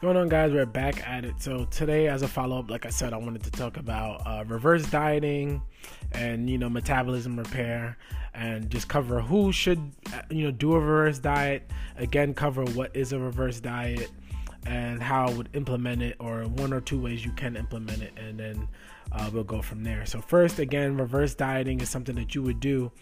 going on, guys? We're back at it. So today, as a follow-up, like I said, I wanted to talk about uh, reverse dieting and you know metabolism repair, and just cover who should you know do a reverse diet. Again, cover what is a reverse diet and how I would implement it, or one or two ways you can implement it, and then uh, we'll go from there. So first, again, reverse dieting is something that you would do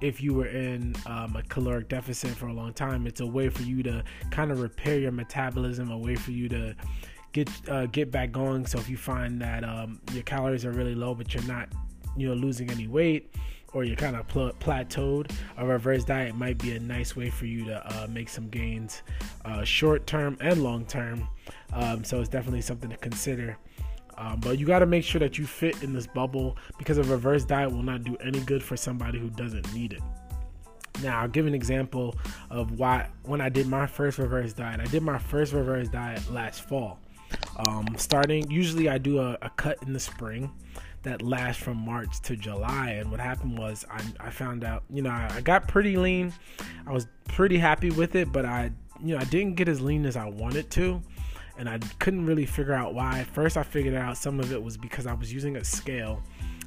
if you were in um, a caloric deficit for a long time. It's a way for you to kind of repair your metabolism, a way for you to get uh, get back going. So if you find that um, your calories are really low, but you're not, you know, losing any weight, or you're kind of pl- plateaued, a reverse diet might be a nice way for you to uh, make some gains, uh, short term and long term. Um, so it's definitely something to consider. Um, but you got to make sure that you fit in this bubble because a reverse diet will not do any good for somebody who doesn't need it. Now, I'll give an example of why when I did my first reverse diet. I did my first reverse diet last fall. Um, starting, usually I do a, a, cut in the spring that last from March to July. And what happened was I, I found out, you know, I, I got pretty lean. I was pretty happy with it, but I, you know, I didn't get as lean as I wanted to and I couldn't really figure out why. First, I figured out some of it was because I was using a scale,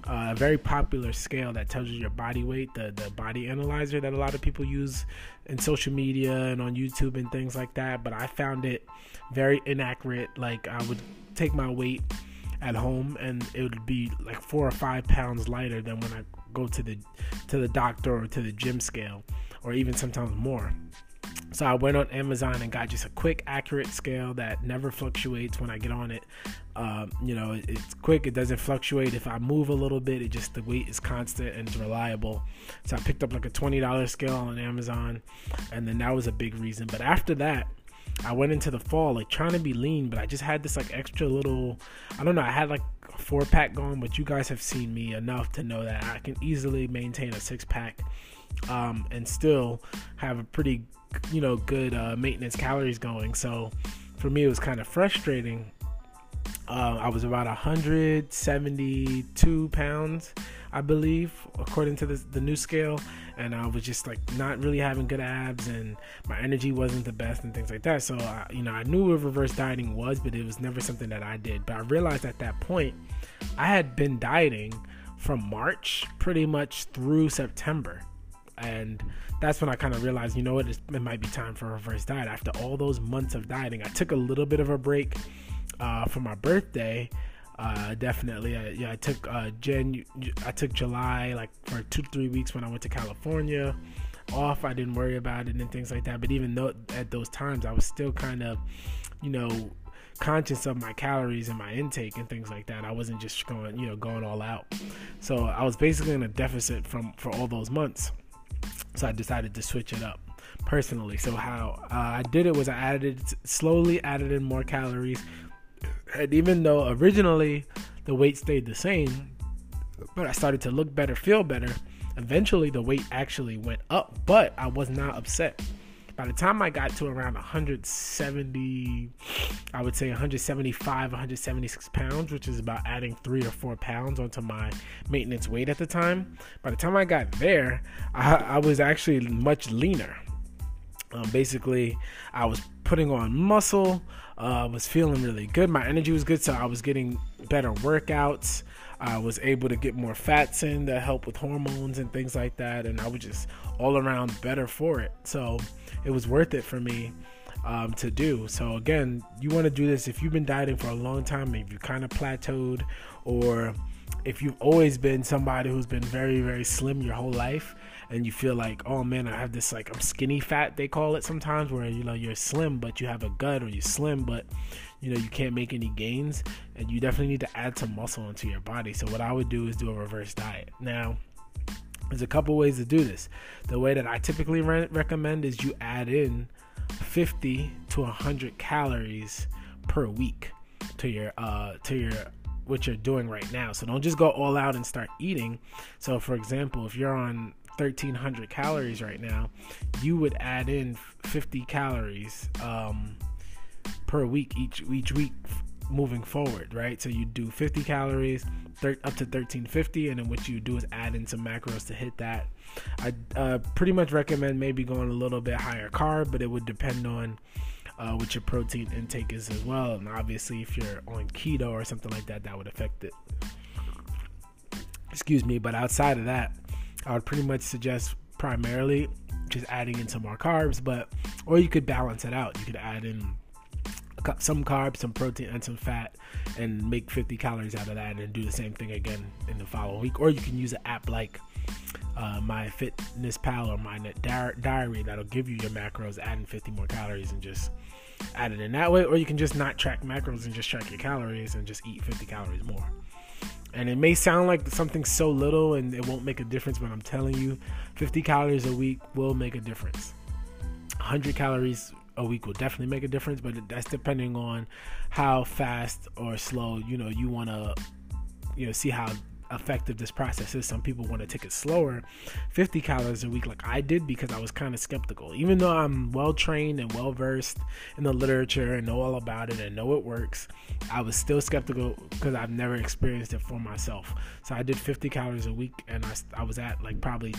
uh, a very popular scale that tells you your body weight, the the body analyzer that a lot of people use in social media and on YouTube and things like that. But I found it very inaccurate. Like I would take my weight at home and it would be like four or five pounds lighter than when I go to the to the doctor or to the gym scale, or even sometimes more. So I went on Amazon and got just a quick, accurate scale that never fluctuates when I get on it. Um, you know, it's quick; it doesn't fluctuate. If I move a little bit, it just the weight is constant and it's reliable. So I picked up like a twenty dollars scale on Amazon, and then that was a big reason. But after that, I went into the fall like trying to be lean, but I just had this like extra little. I don't know. I had like a four pack going, but you guys have seen me enough to know that I can easily maintain a six pack um, and still have a pretty you know good uh, maintenance calories going. So for me, it was kind of frustrating. Uh, I was about 172 pounds, I believe, according to the, the new scale, and I was just like not really having good abs, and my energy wasn't the best, and things like that. So, I, you know, I knew what reverse dieting was, but it was never something that I did. But I realized at that point, I had been dieting from March pretty much through September and that's when I kind of realized, you know what, it might be time for a reverse diet. After all those months of dieting, I took a little bit of a break uh, for my birthday. Uh, definitely, I, yeah, I took uh, Jan, I took July like for two three weeks when I went to California off. I didn't worry about it and things like that. But even though at those times, I was still kind of, you know, conscious of my calories and my intake and things like that. I wasn't just going, you know, going all out. So I was basically in a deficit from for all those months. So I decided to switch it up personally. So how uh, I did it was I added slowly added in more calories, and even though originally the weight stayed the same, but I started to look better, feel better. Eventually, the weight actually went up, but I was not upset by the time I got to around 170, I would say 175, 176 pounds, which is about adding three or four pounds onto my maintenance weight at the time. By the time I got there, I, I was actually much leaner. Um, basically, I was putting on muscle, uh, was feeling really good. My energy was good, so I was getting better workouts. I was able to get more fats in that help with hormones and things like that, and I was just all around better for it. So it was worth it for me um, to do. So again, you want to do this if you've been dieting for a long time, if you kind of plateaued, or if you've always been somebody who's been very very slim your whole life and you feel like oh man i have this like i'm skinny fat they call it sometimes where you know you're slim but you have a gut or you're slim but you know you can't make any gains and you definitely need to add some muscle into your body so what i would do is do a reverse diet now there's a couple ways to do this. The way that I typically re- recommend is you add in 50 to 100 calories per week to your uh to your what you're doing right now. So don't just go all out and start eating. So for example, if you're on 1300 calories right now, you would add in 50 calories um, per week each each week moving forward, right? So you do 50 calories thir- up to 1350, and then what you do is add in some macros to hit that. I uh, pretty much recommend maybe going a little bit higher carb, but it would depend on uh, what your protein intake is as well. And obviously, if you're on keto or something like that, that would affect it. Excuse me, but outside of that, I would pretty much suggest primarily just adding in some more carbs, but or you could balance it out. You could add in some carbs, some protein, and some fat, and make 50 calories out of that, and do the same thing again in the following week. Or you can use an app like uh, MyFitnessPal or my diary that'll give you your macros, adding 50 more calories, and just add it in that way. Or you can just not track macros and just track your calories and just eat 50 calories more. And it may sound like something so little and it won't make a difference, but I'm telling you, 50 calories a week will make a difference. 100 calories a week will definitely make a difference, but that's depending on how fast or slow you know you want to you know see how effective this process is. Some people want to take it slower, 50 calories a week, like I did, because I was kind of skeptical. Even though I'm well trained and well versed in the literature and know all about it and know it works, I was still skeptical because I've never experienced it for myself. So I did 50 calories a week and I, I was at like probably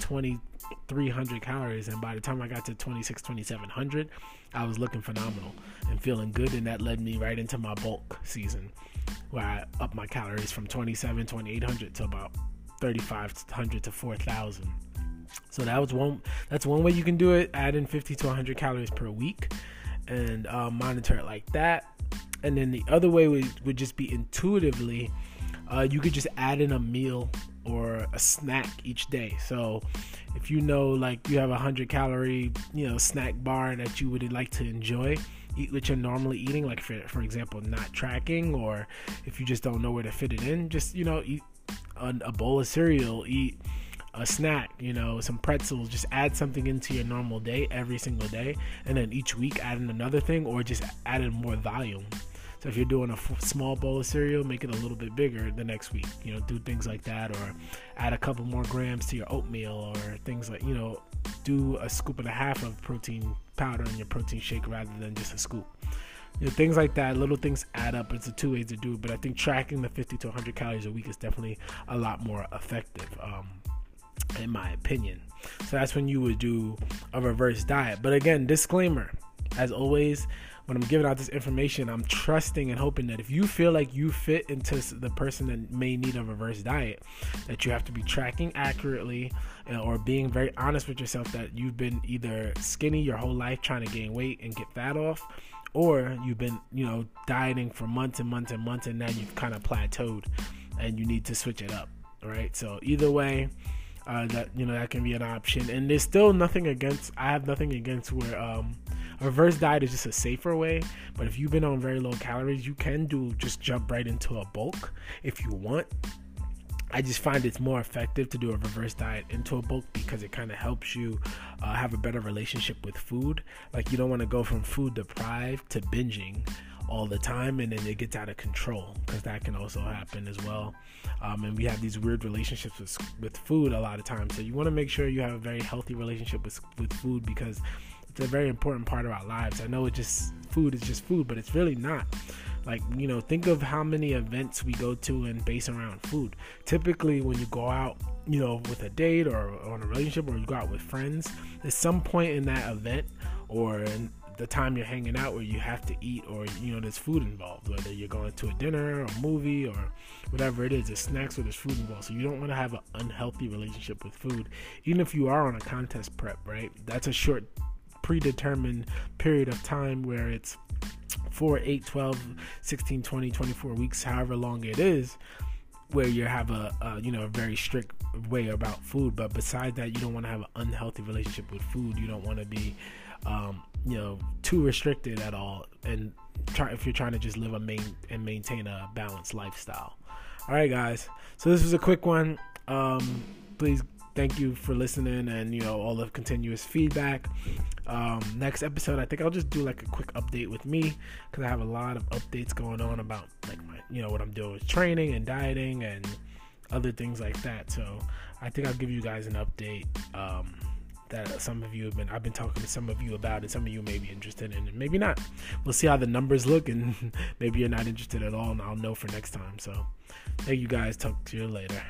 2,300 calories. And by the time I got to 26, 2,700, I was looking phenomenal and feeling good. And that led me right into my bulk season where I upped my calories from 27, 2800 to about 3500 to 4000. So that was one. That's one way you can do it. Add in 50 to 100 calories per week, and uh, monitor it like that. And then the other way would, would just be intuitively. Uh, you could just add in a meal or a snack each day. So if you know like you have a 100 calorie, you know, snack bar that you would like to enjoy, eat what you're normally eating, like for, for example, not tracking, or if you just don't know where to fit it in, just you know, eat a, a bowl of cereal, eat a snack, you know, some pretzels, just add something into your normal day every single day, and then each week add in another thing, or just add in more volume. So if you're doing a f- small bowl of cereal, make it a little bit bigger the next week. You know, do things like that, or add a couple more grams to your oatmeal, or things like you know, do a scoop and a half of protein powder in your protein shake rather than just a scoop. You know, things like that, little things add up. It's a two ways to do it, but I think tracking the 50 to 100 calories a week is definitely a lot more effective, um, in my opinion. So that's when you would do a reverse diet. But again, disclaimer as always, when I'm giving out this information, I'm trusting and hoping that if you feel like you fit into the person that may need a reverse diet, that you have to be tracking accurately uh, or being very honest with yourself that you've been either skinny your whole life trying to gain weight and get fat off, or you've been, you know, dieting for months and months and months and now you've kind of plateaued and you need to switch it up. Right. So either way, uh, that you know that can be an option. And there's still nothing against. I have nothing against where um, reverse diet is just a safer way. But if you've been on very low calories, you can do just jump right into a bulk if you want. I just find it's more effective to do a reverse diet into a bulk because it kind of helps you uh, have a better relationship with food. Like you don't want to go from food deprived to binging all the time and then it gets out of control because that can also happen as well um, and we have these weird relationships with, with food a lot of times so you want to make sure you have a very healthy relationship with, with food because it's a very important part of our lives. I know it just food is just food but it's really not. Like you know think of how many events we go to and base around food. Typically when you go out you know with a date or on a relationship or you go out with friends there's some point in that event or in, the time you're hanging out where you have to eat or you know there's food involved whether you're going to a dinner or a movie or whatever it is there's snacks or there's food involved. So you don't want to have an unhealthy relationship with food even if you are on a contest prep right? That's a short predetermined period of time where it's 4 8 12 16 20 24 weeks however long it is where you have a, a, you know a very strict way about food. But besides that you don't want to have an unhealthy relationship with food. You don't want to be um, you know too restricted at all and try if you're trying to just live a main and maintain a balanced lifestyle. All right guys. So this was a quick one. Um, please thank you for listening and you know all the continuous feedback um, next episode i think i'll just do like a quick update with me because i have a lot of updates going on about like my you know what i'm doing with training and dieting and other things like that so i think i'll give you guys an update um, that some of you have been I've been talking to some of you about and some of you may be interested in and maybe not. We'll see how the numbers look and maybe you're not interested at all and I'll know for next time. So thank you guys. Talk to you later.